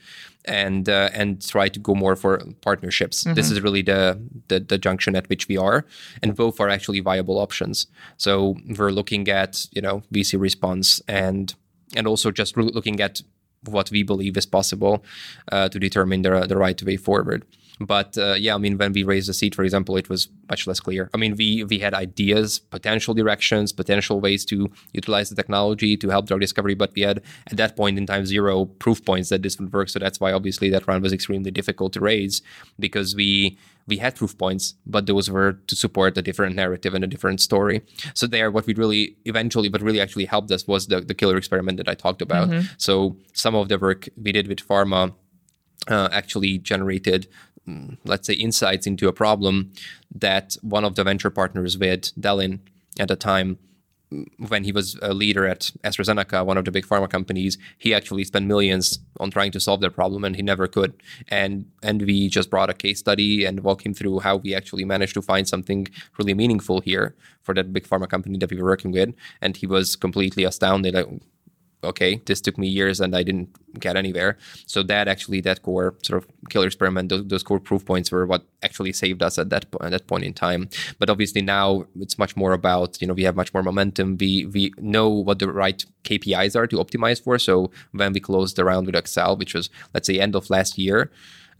and uh, and try to go more for partnerships. Mm-hmm. This is really the, the the junction at which we are, and both are actually viable options. So we're looking at you know VC response and and also just looking at what we believe is possible uh, to determine the, the right way forward. But uh, yeah, I mean, when we raised the seed, for example, it was much less clear. I mean, we we had ideas, potential directions, potential ways to utilize the technology to help drug discovery, but we had at that point in time zero proof points that this would work. So that's why obviously that round was extremely difficult to raise because we we had proof points, but those were to support a different narrative and a different story. So there, what we really eventually, what really actually helped us was the the killer experiment that I talked about. Mm-hmm. So some of the work we did with pharma uh, actually generated let's say insights into a problem that one of the venture partners with Delian at the time mm, when he was a leader at AstraZeneca, one of the big pharma companies, he actually spent millions on trying to solve that problem, and he never could. And and we just brought a case study and walk him through how we actually managed to find something really meaningful here for that big pharma company that we were working with. And he was completely astounded. Like, okay, this took me years and I didn't get anywhere. So that actually, that core sort of killer experiment, those, those core proof points were what actually saved us at that at that point in time. But obviously now it's much more about you know we have much more momentum. We we know what the right KPIs are to optimize for. So when we closed the round with Accel, which was let's say end of last year,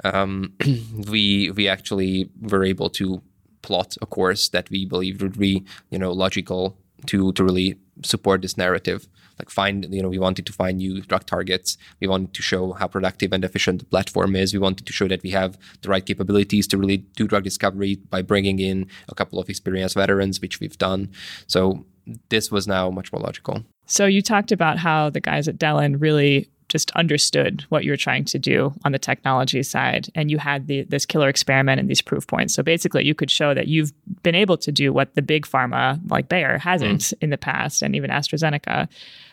um, we we actually were able to plot a course that we believed would be you know logical to to really support this narrative like find you know we wanted to find new drug targets. We wanted to show how productive and efficient the platform is. We wanted to show that we have the right capabilities to really do drug discovery by bringing in a couple of experienced veterans which we've done. So this was now much more logical. So you talked about how the guys at Dellen really just understood what you were trying to do on the technology side and you had the, this killer experiment and these proof points. So basically you could show that you've been able to do what the big pharma like bayer hasn't mm. in the past and even astrazeneca.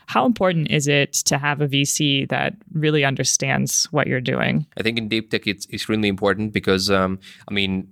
How important is it to have a vc that really understands what you're doing? I think in deep tech it's extremely important because um, i mean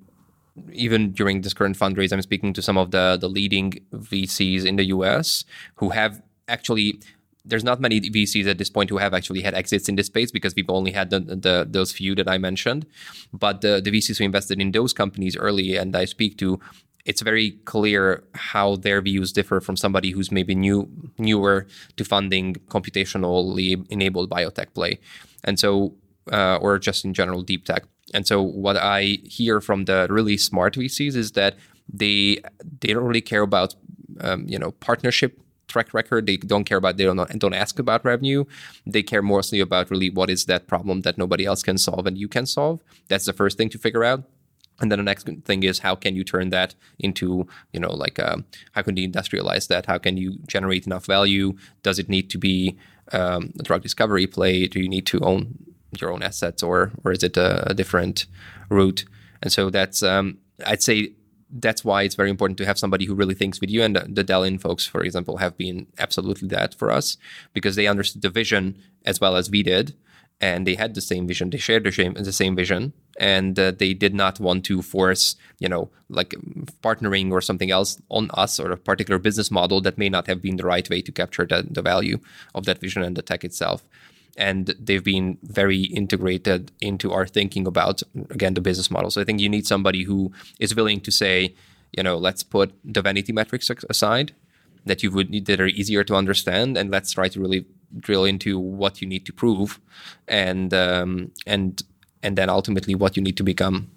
even during this current fundraise, I'm speaking to some of the the leading VCs in the US who have actually there's not many VCs at this point who have actually had exits in this space because we've only had the, the those few that I mentioned. But the, the VCs who invested in those companies early and I speak to, it's very clear how their views differ from somebody who's maybe new newer to funding computationally enabled biotech play. And so uh, or just in general deep tech. And so what I hear from the really smart VCs is that they they don't really care about um, you know partnership track record. They don't care about they don't don't ask about revenue. They care mostly about really what is that problem that nobody else can solve and you can solve. That's the first thing to figure out. And then the next thing is how can you turn that into, you know, like um, how can you industrialize that? How can you generate enough value? Does it need to be um, a drug discovery play? Do you need to own your own assets, or or is it a, a different route? And so that's um, I'd say that's why it's very important to have somebody who really thinks with you. And the, Dellen folks, for example, have been absolutely that for us because they understood the vision as well as we did. And they had the same vision. They shared the same, the same vision, and uh, they did not want to force, you know, like partnering or something else on us or a particular business model that may not have been the right way to capture the, the value of that vision and the tech itself and they've been very integrated into our thinking about again the business model. So i think you need somebody who is willing to say you know let's put the vanity metrics aside that you would need that are easier to understand and let's try to really drill into what you need to prove and um, and and then ultimately what you need to become.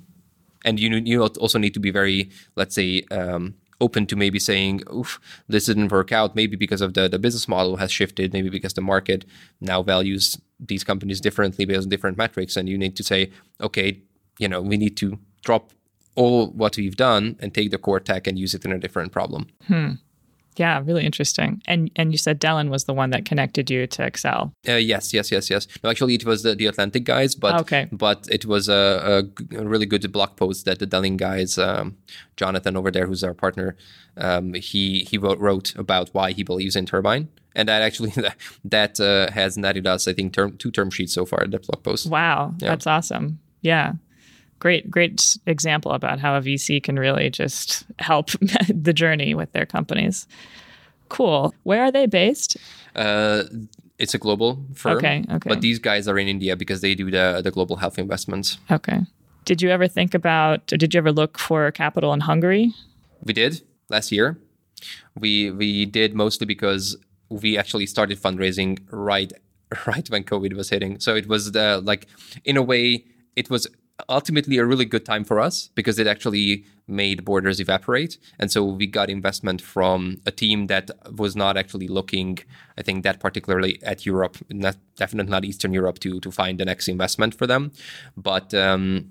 And you you also need to be very let's say um, open to maybe saying, oof, this didn't work out, maybe because of the, the business model has shifted, maybe because the market now values these companies differently based on different metrics. And you need to say, okay, you know, we need to drop all what we've done and take the core tech and use it in a different problem. Hmm. Yeah, really interesting. And and you said Dellen was the one that connected you to Accel. Uh, yes, yes, yes, yes. No, actually, it was the, the Atlantic guys, but okay. but it was a, a, really good blog post that the Dellen guys, um, Jonathan over there, who's our partner, um, he he wrote, wrote about why he believes in Turbine, and that actually that uh, has netted us, I think, term, two term sheets so far. That blog post. Wow, yeah. that's awesome. Yeah great great example about how a VC can really just help the journey with their companies. Cool. Where are they based? Uh, it's a global firm. Okay. Okay. But these guys are in India because they do the the global health investments. Okay. Did you ever think about? Or did you ever look for capital in Hungary? We did last year. We we did mostly because we actually started fundraising right right when COVID was hitting. So it was the like in a way it was ultimately a really good time for us because it actually made borders evaporate. And so we got investment from a team that was not actually looking, I think, that particularly at Europe, not, definitely not Eastern Europe, to, to find the next investment for them. But um,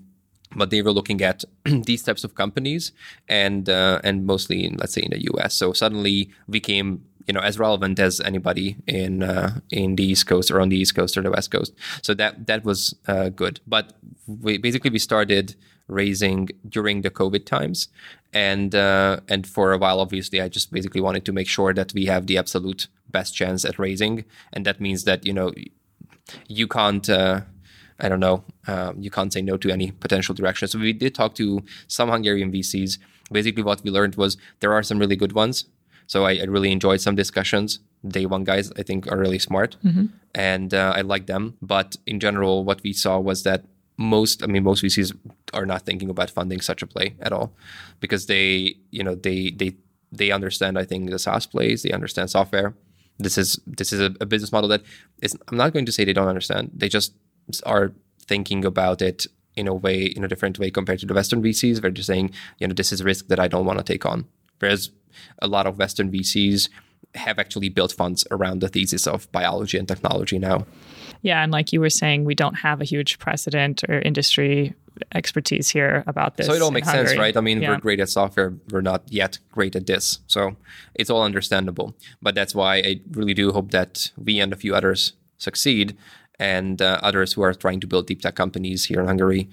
but they were looking at these types of companies and uh, and mostly in let's say in the US. So suddenly we came you know as relevant as anybody in uh, in the East Coast or on the East Coast or the West Coast. So that that was uh, good. But we basically we started raising during the COVID times, and uh, and for a while, obviously, I just basically wanted to make sure that we have the absolute best chance at raising, and that means that you know you can't. Uh, I don't know. Um, you can't say no to any potential direction. So we did talk to some Hungarian VCs. Basically, what we learned was there are some really good ones so I, I really enjoyed some discussions, day one guys I think are really smart, and uh, I like them. But in general, what we saw was that most I mean most VCs are not thinking about funding such a play at all because they you know they they they understand I think the SaaS plays they understand software. This is this is a, a business model that is I'm not going to say they don't understand. They just are thinking about it in a way in a different way compared to the Western VCs where they're saying you know this is a risk that I don't want to take on whereas a lot of Western VCs have actually built funds around the thesis of biology and technology now. Yeah, and like you were saying, we don't have a huge precedent or industry expertise here about this. So it all makes sense, right? I mean, Yeah. we're great at software. We're not yet great at this. So it's all understandable. But that's why I really do hope that we and a few others succeed and uh, others who are trying to build deep tech companies here in Hungary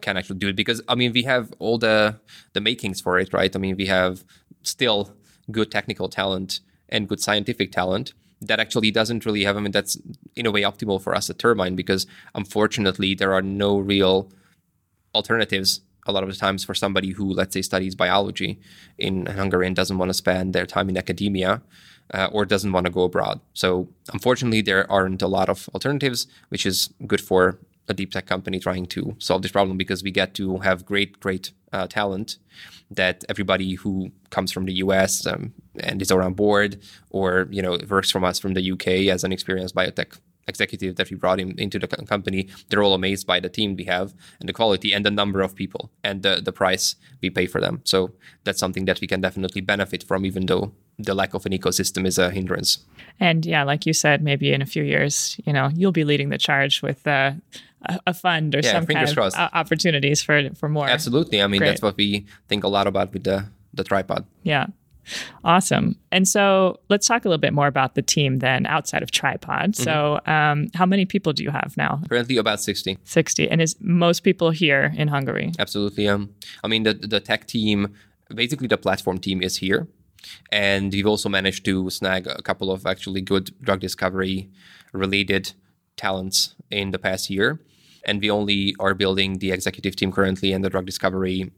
can actually do it because I mean we have all the the makings for it, right? I mean we have still good technical talent and good scientific talent that actually doesn't really have I mean that's in a way optimal for us at Turbine because unfortunately there are no real alternatives a lot of the times for somebody who, let's say, studies biology in Hungary and doesn't want to spend their time in academia uh, or doesn't want to go abroad. So, unfortunately, there aren't a lot of alternatives, which is good for a deep tech company trying to solve this problem because we get to have great, great uh, talent that everybody who comes from the US um, and is around board or you know works from us from the UK as an experienced biotech executive that we brought in, into the company, they're all amazed by the team we have and the quality and the number of people and the, the price we pay for them. So that's something that we can definitely benefit from, even though the lack of an ecosystem is a hindrance. And yeah, like you said, maybe in a few years, you know, you'll be leading the charge with uh, a, fund or Yeah, some kind fingers of crossed. opportunities for for more. Absolutely. I mean, Great. that's what we think a lot about with the, the tripod. Yeah. Awesome. And so let's talk a little bit more about the team then outside of Tripod. Mm-hmm. So, um, how many people do you have now? Currently about 60. 60. And is most people here in Hungary? Absolutely. Um, I mean, the, the tech team, basically the platform team is here. And we've also managed to snag a couple of actually good drug discovery related talents in the past year. And we only are building the executive team currently and the drug discovery,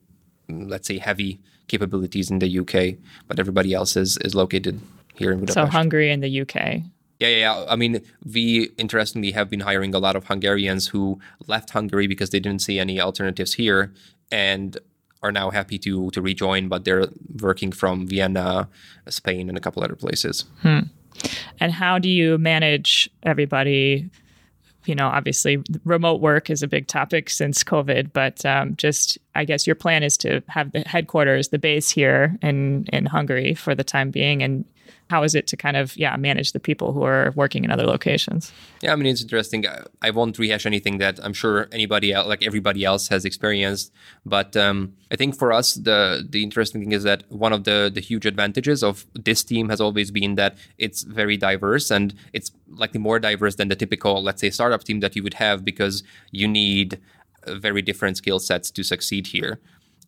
mm, let's say, heavy capabilities in the UK. But everybody else is, is located here in So, Hungary and the UK. Yeah, yeah, yeah. I mean, we interestingly have been hiring a lot of Hungarians who left Hungary because they didn't see any alternatives here and are now happy to to rejoin, but they're working from Vienna, Spain, and a couple other places. And how do you manage everybody? You know, obviously, remote work is a big topic since COVID, but um, just I guess your plan is to have the headquarters, the base here in in Hungary for the time being. And how is it to kind of yeah manage the people who are working in other locations? Yeah, I mean, it's interesting. I, I won't rehash anything that I'm sure anybody else, like everybody else, has experienced. But um, I think for us, the the interesting thing is that one of the the huge advantages of this team has always been that it's very diverse and it's likely more diverse than the typical, let's say, startup team that you would have because you need very different skill sets to succeed here.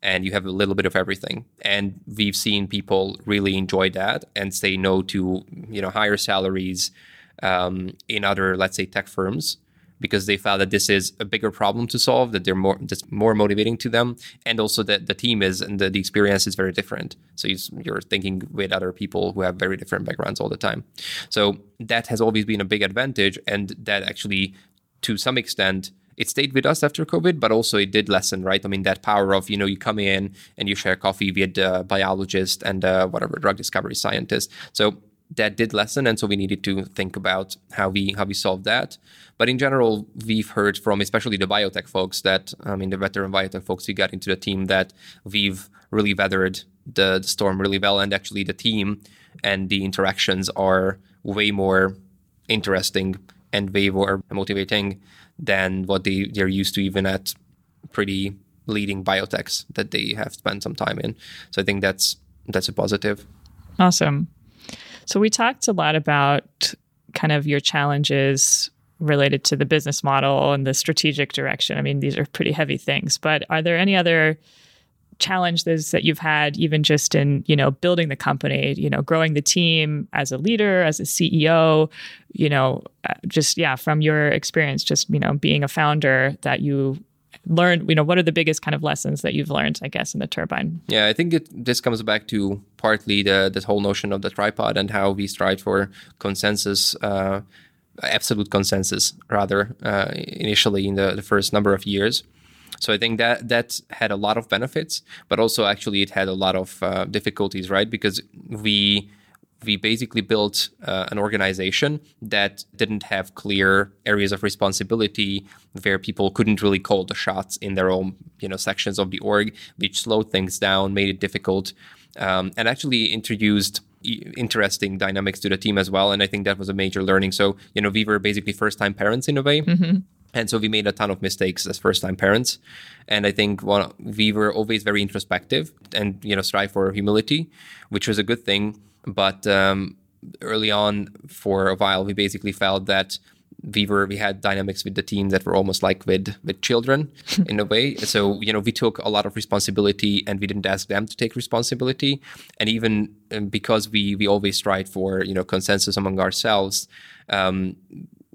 And you have a little bit of everything. And we've seen people really enjoy that and say no to you know higher salaries um, in other let's say tech firms because they felt that this is a bigger problem to solve that they're more that's more motivating to them and also that the team is and the, the experience is very different. So you, you're thinking with other people who have very different backgrounds all the time. So that has always been a big advantage and that actually to some extent it stayed with us after COVID, but also it did lessen, right? I mean, that power of, you know, you come in and you share coffee with a biologist and uh, whatever drug discovery scientist. So that did lessen. And so we needed to think about how we, how we solve that. But in general, we've heard from especially the biotech folks that, I mean, the veteran biotech folks who got into the team that we've really weathered the, the storm really well. And actually the team and the interactions are way more interesting and way more motivating than what they, they're used to even at pretty leading biotechs that they have spent some time in. So I think that's that's a positive. Awesome. So we talked a lot about kind of your challenges related to the business model and the strategic direction. I mean, these are pretty heavy things, but are there any other challenges that you've had even just in, you know, building the company, you know, growing the team as a leader, as a CEO, you know, uh, just yeah, from your experience just, you know, being a founder that you learned, you know, what are the biggest kind of lessons that you've learned, I guess, in the turbine? Yeah, I think it, this comes back to partly the this whole notion of the tripod and how we strive for consensus, uh, absolute consensus, rather, uh, initially in the, the first number of years. So I think that that had a lot of benefits, but also actually it had a lot of uh, difficulties, right? Because we we basically built uh, an organization that didn't have clear areas of responsibility where people couldn't really call the shots in their own you know sections of the org which slowed things down made it difficult um, and actually introduced interesting dynamics to the team as well and i think that was a major learning so you know we were basically first time parents in a way mm-hmm. And so we made a ton of mistakes as first time parents. And I think one, we were always very introspective and, you know, strive for humility, which was a good thing. But um, early on, for a while, we basically felt that we were we had dynamics with the team that were almost like with with children in a way so you know we took a lot of responsibility and we didn't ask them to take responsibility and even um, because we we always tried for you know consensus among ourselves um,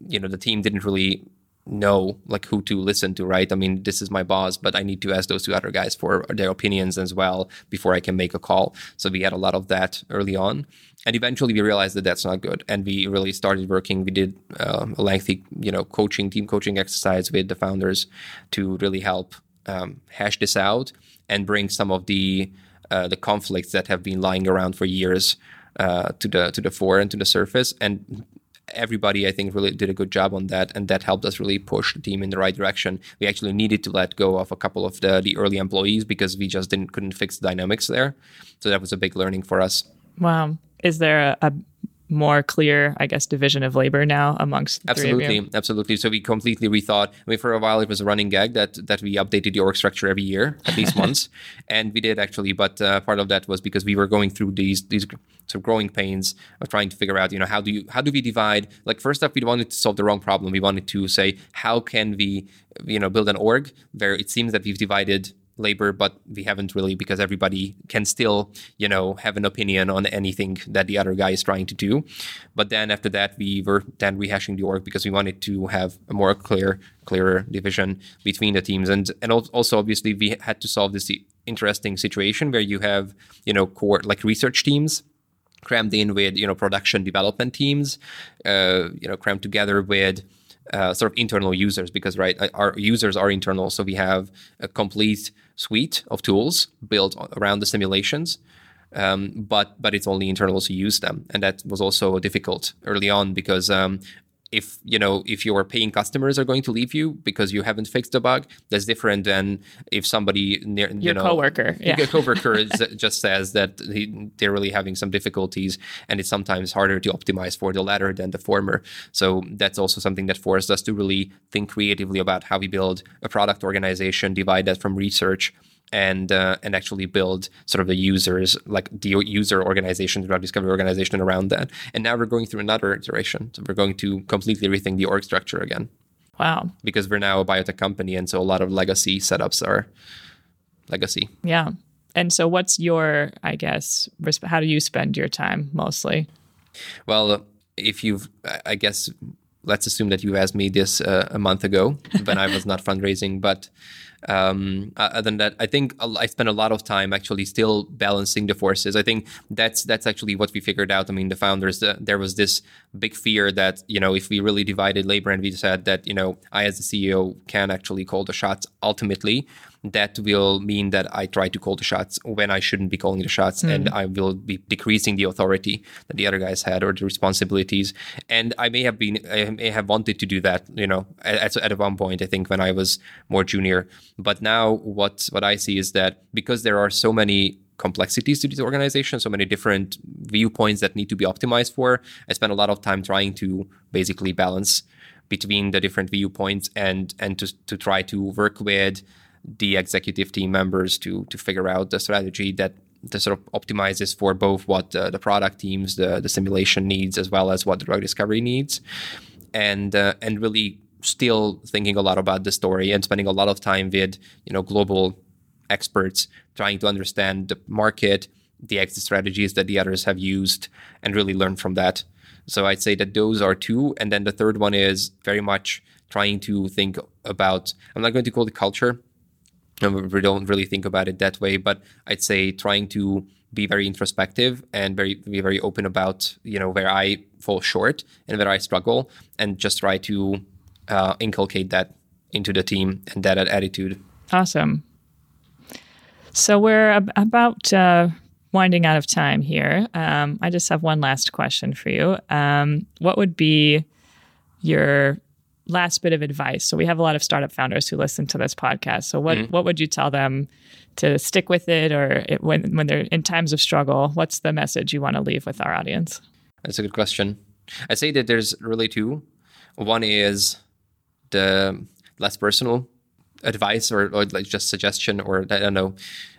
you know the team didn't really know like who to listen to right? I mean this is my boss but i need to ask those two other guys for their opinions as well before i can make a call. So we had a lot of that early on. And eventually we realized that that's not good. And we really started working. We did uh, a lengthy you know coaching team coaching exercise with the founders to really help um, hash this out and bring some of the uh, the conflicts that have been lying around for years uh, to the to the fore and to the surface. And everybody, I think, really did a good job on that, and that helped us really push the team in the right direction. We actually needed to let go of a couple of the, the early employees because we just didn't couldn't fix the dynamics there. So that was a big learning for us. Wow. Is there a, a more clear, I guess, division of labor now amongst absolutely, absolutely. So we completely rethought. I mean, for a while it was a running gag that that we updated the org structure every year, at least once, and we did actually. But uh, part of that was because we were going through these these sort of growing pains of trying to figure out, you know, how do you how do we divide? Like first up, we wanted to solve the wrong problem. We wanted to say how can we, you know, build an org where it seems that we've divided labor, but we haven't really because everybody can still, you know, have an opinion on anything that the other guy is trying to do. But then after that, we were then rehashing the org because we wanted to have a more clear, clearer division between the teams, and and also obviously we had to solve this interesting situation where you have, you know, core like research teams crammed in with you know production development teams, uh, you know, crammed together with uh, sort of internal users because right our users are internal so we have a complete suite of tools built around the simulations um, but but it's only internals who use them. And that was also difficult early on because um, if you know if your paying customers are going to leave you because you haven't fixed a bug that's different than if somebody near your you know, coworker yeah. your coworker just says that he, they're really having some difficulties and it's sometimes harder to optimize for the latter than the former so that's also something that forced us to really think creatively about how we build a product organization divide that from research and uh, and actually build sort of the users like the user organization, the drug discovery organization around that. And now we're going through another iteration. So we're going to completely rethink the org structure again. Wow. Because we're now a biotech company, and so a lot of legacy setups are legacy. Yeah. And so, what's your, I guess, how do you spend your time mostly? Well, if you've, I guess, let's assume that you asked me this uh, a month ago when I was not fundraising, but um, other than that, I think I spent a lot of time actually still balancing the forces. I think that's that's actually what we figured out. I mean, the founders, uh, there was this big fear that you know if we really divided labor and we said that you know I as the CEO can actually call the shots ultimately that will mean that I try to call the shots when I shouldn't be calling the shots, mm. and I will be decreasing the authority that the other guys had or the responsibilities. And I may have been, I may have wanted to do that, you know, at, at one point. I think when I was more junior, but now what what I see is that because there are so many complexities to these organizations, so many different viewpoints that need to be optimized for. I spend a lot of time trying to basically balance between the different viewpoints and and to to try to work with the executive team members to to figure out the strategy that that sort of optimizes for both what uh, the product teams, the the simulation needs, as well as what the drug discovery needs, and uh, and really still thinking a lot about the story and spending a lot of time with you know global experts trying to understand the market, the exit strategies that the others have used, and really learn from that. So I'd say that those are two, and then the third one is very much trying to think about. I'm not going to call it culture. We don't really think about it that way, but I'd say trying to be very introspective and very be very open about you know where I fall short and where I struggle, and just try to uh, inculcate that into the team and that attitude. Awesome. So we're ab- about uh, winding out of time here. Um, I just have one last question for you. Um, what would be your last bit of advice? So we have a lot of startup founders who listen to this podcast. So what mm-hmm. what would you tell them to stick with it, or it, when when they're in times of struggle? What's the message you want to leave with our audience? That's a good question. I say that there's really two. One is the less personal advice or, or like just suggestion or I don't know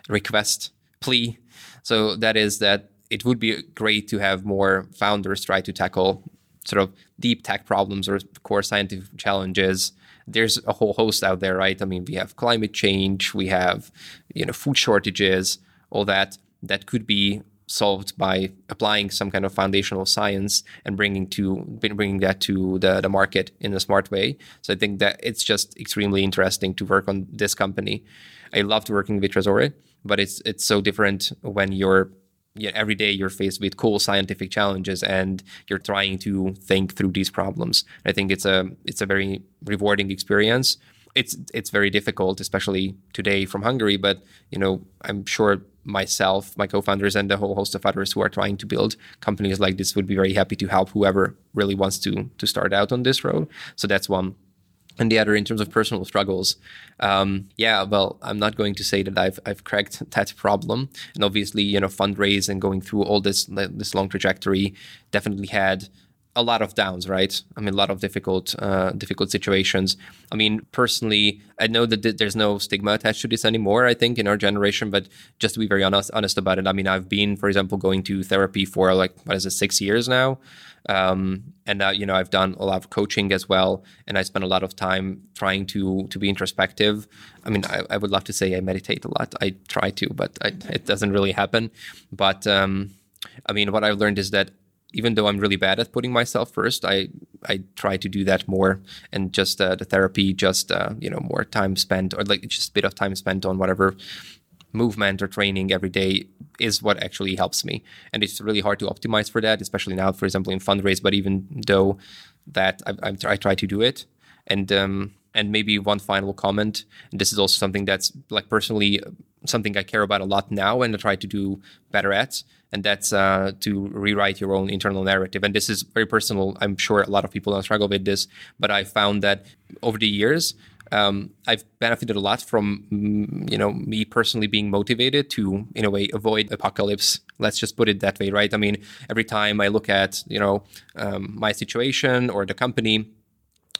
request plea. So that is that it would be great to have more founders try to tackle sort of deep tech problems or core scientific challenges. There's a whole host out there right? I mean we have climate change we have you know food shortages all that that could be solved by applying some kind of foundational science and bringing to bringing that to the, the market in a smart way. So i think that it's just extremely interesting to work on this company. I loved working with Tresorit, but it's it's so different when you're you know, every day you're faced with cool scientific challenges and you're trying to think through these problems. I think it's a it's a very rewarding experience. It's it's very difficult, especially today from Hungary. But you know, I'm sure myself, my co-founders, and the whole host of others who are trying to build companies like this would be very happy to help whoever really wants to to start out on this road. So that's one and the other in terms of personal struggles um, yeah well i'm not going to say that i've i've cracked that problem and obviously you know fundraising and going through all this this long trajectory definitely had a lot of downs, right? I mean, a lot of difficult, uh, difficult situations. I mean, personally, I know that there's no stigma attached to this anymore. I think in our generation, but just to be very honest, honest about it, I mean, I've been, for example, going to therapy for like what is it, six years now, um, and uh, you know, I've done a lot of coaching as well, and I spend a lot of time trying to to be introspective. I mean, I, I would love to say I meditate a lot. I try to, but I, it doesn't really happen. But um, I mean, what I've learned is that even though I'm really bad at putting myself first, I I try to do that more. And just uh, the therapy, just uh, you know, more time spent or like just a bit of time spent on whatever movement or training every day is what actually helps me. And it's really hard to optimize for that, especially now, for example, in fundraise. But even though that I, I, I try to do it, and um, and maybe one final comment. And this is also something that's like personally something I care about a lot now, and I try to do better at and that's uh, to rewrite your own internal narrative. And this is very personal. I'm sure a lot of people don't struggle with this, but I found that over the years, um, I've benefited a lot from mm, you know me personally being motivated to in a way avoid apocalypse. Let's just put it that way, right? I mean, every time I look at you know um, my situation or the company,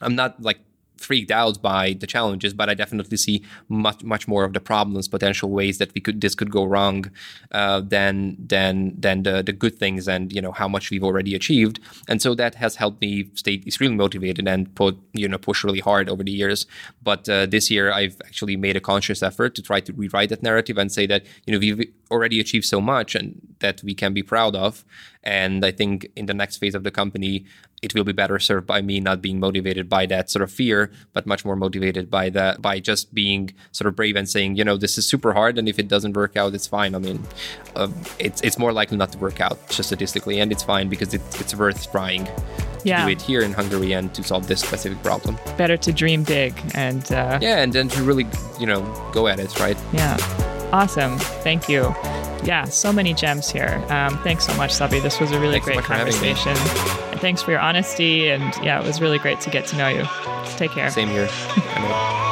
I'm not like freaked out by the challenges, but I definitely see much much more of the problems, potential ways that we could this could go wrong, uh, than than than the the good things and you know how much we've already achieved. And so that has helped me stay extremely motivated and put you know push really hard over the years. But uh, this year I've actually made a conscious effort to try to rewrite that narrative and say that you know we've already achieved so much and that we can be proud of. And I think in the next phase of the company, it will be better served by me not being motivated by that sort of fear, but much more motivated by that by just being sort of brave and saying, you know, this is super hard, and if it doesn't work out, it's fine. I mean, uh, it's it's more likely not to work out just statistically, and it's fine because it, it's worth trying to yeah. do it here in Hungary and to solve this specific problem. Better to dream big and uh... yeah, and then to really you know go at it, right? Yeah. Awesome. Thank you. Yeah, so many gems here. Um, thanks so much, Sabi. This was a really thanks great so conversation. Thanks for your honesty. And yeah, it was really great to get to know you. Take care. Same here.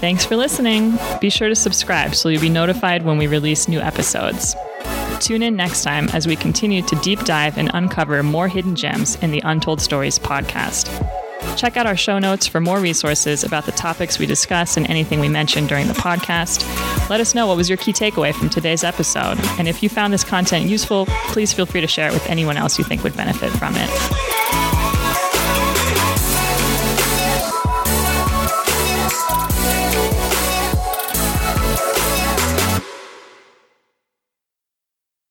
Thanks for listening. Be sure to subscribe so you'll be notified when we release new episodes. Tune in next time as we continue to deep dive and uncover more hidden gems in the Untold Stories podcast. Check out our show notes for more resources about the topics we discuss and anything we mentioned during the podcast. Let us know what was your key takeaway from today's episode. And if you found this content useful, please feel free to share it with anyone else you think would benefit from it.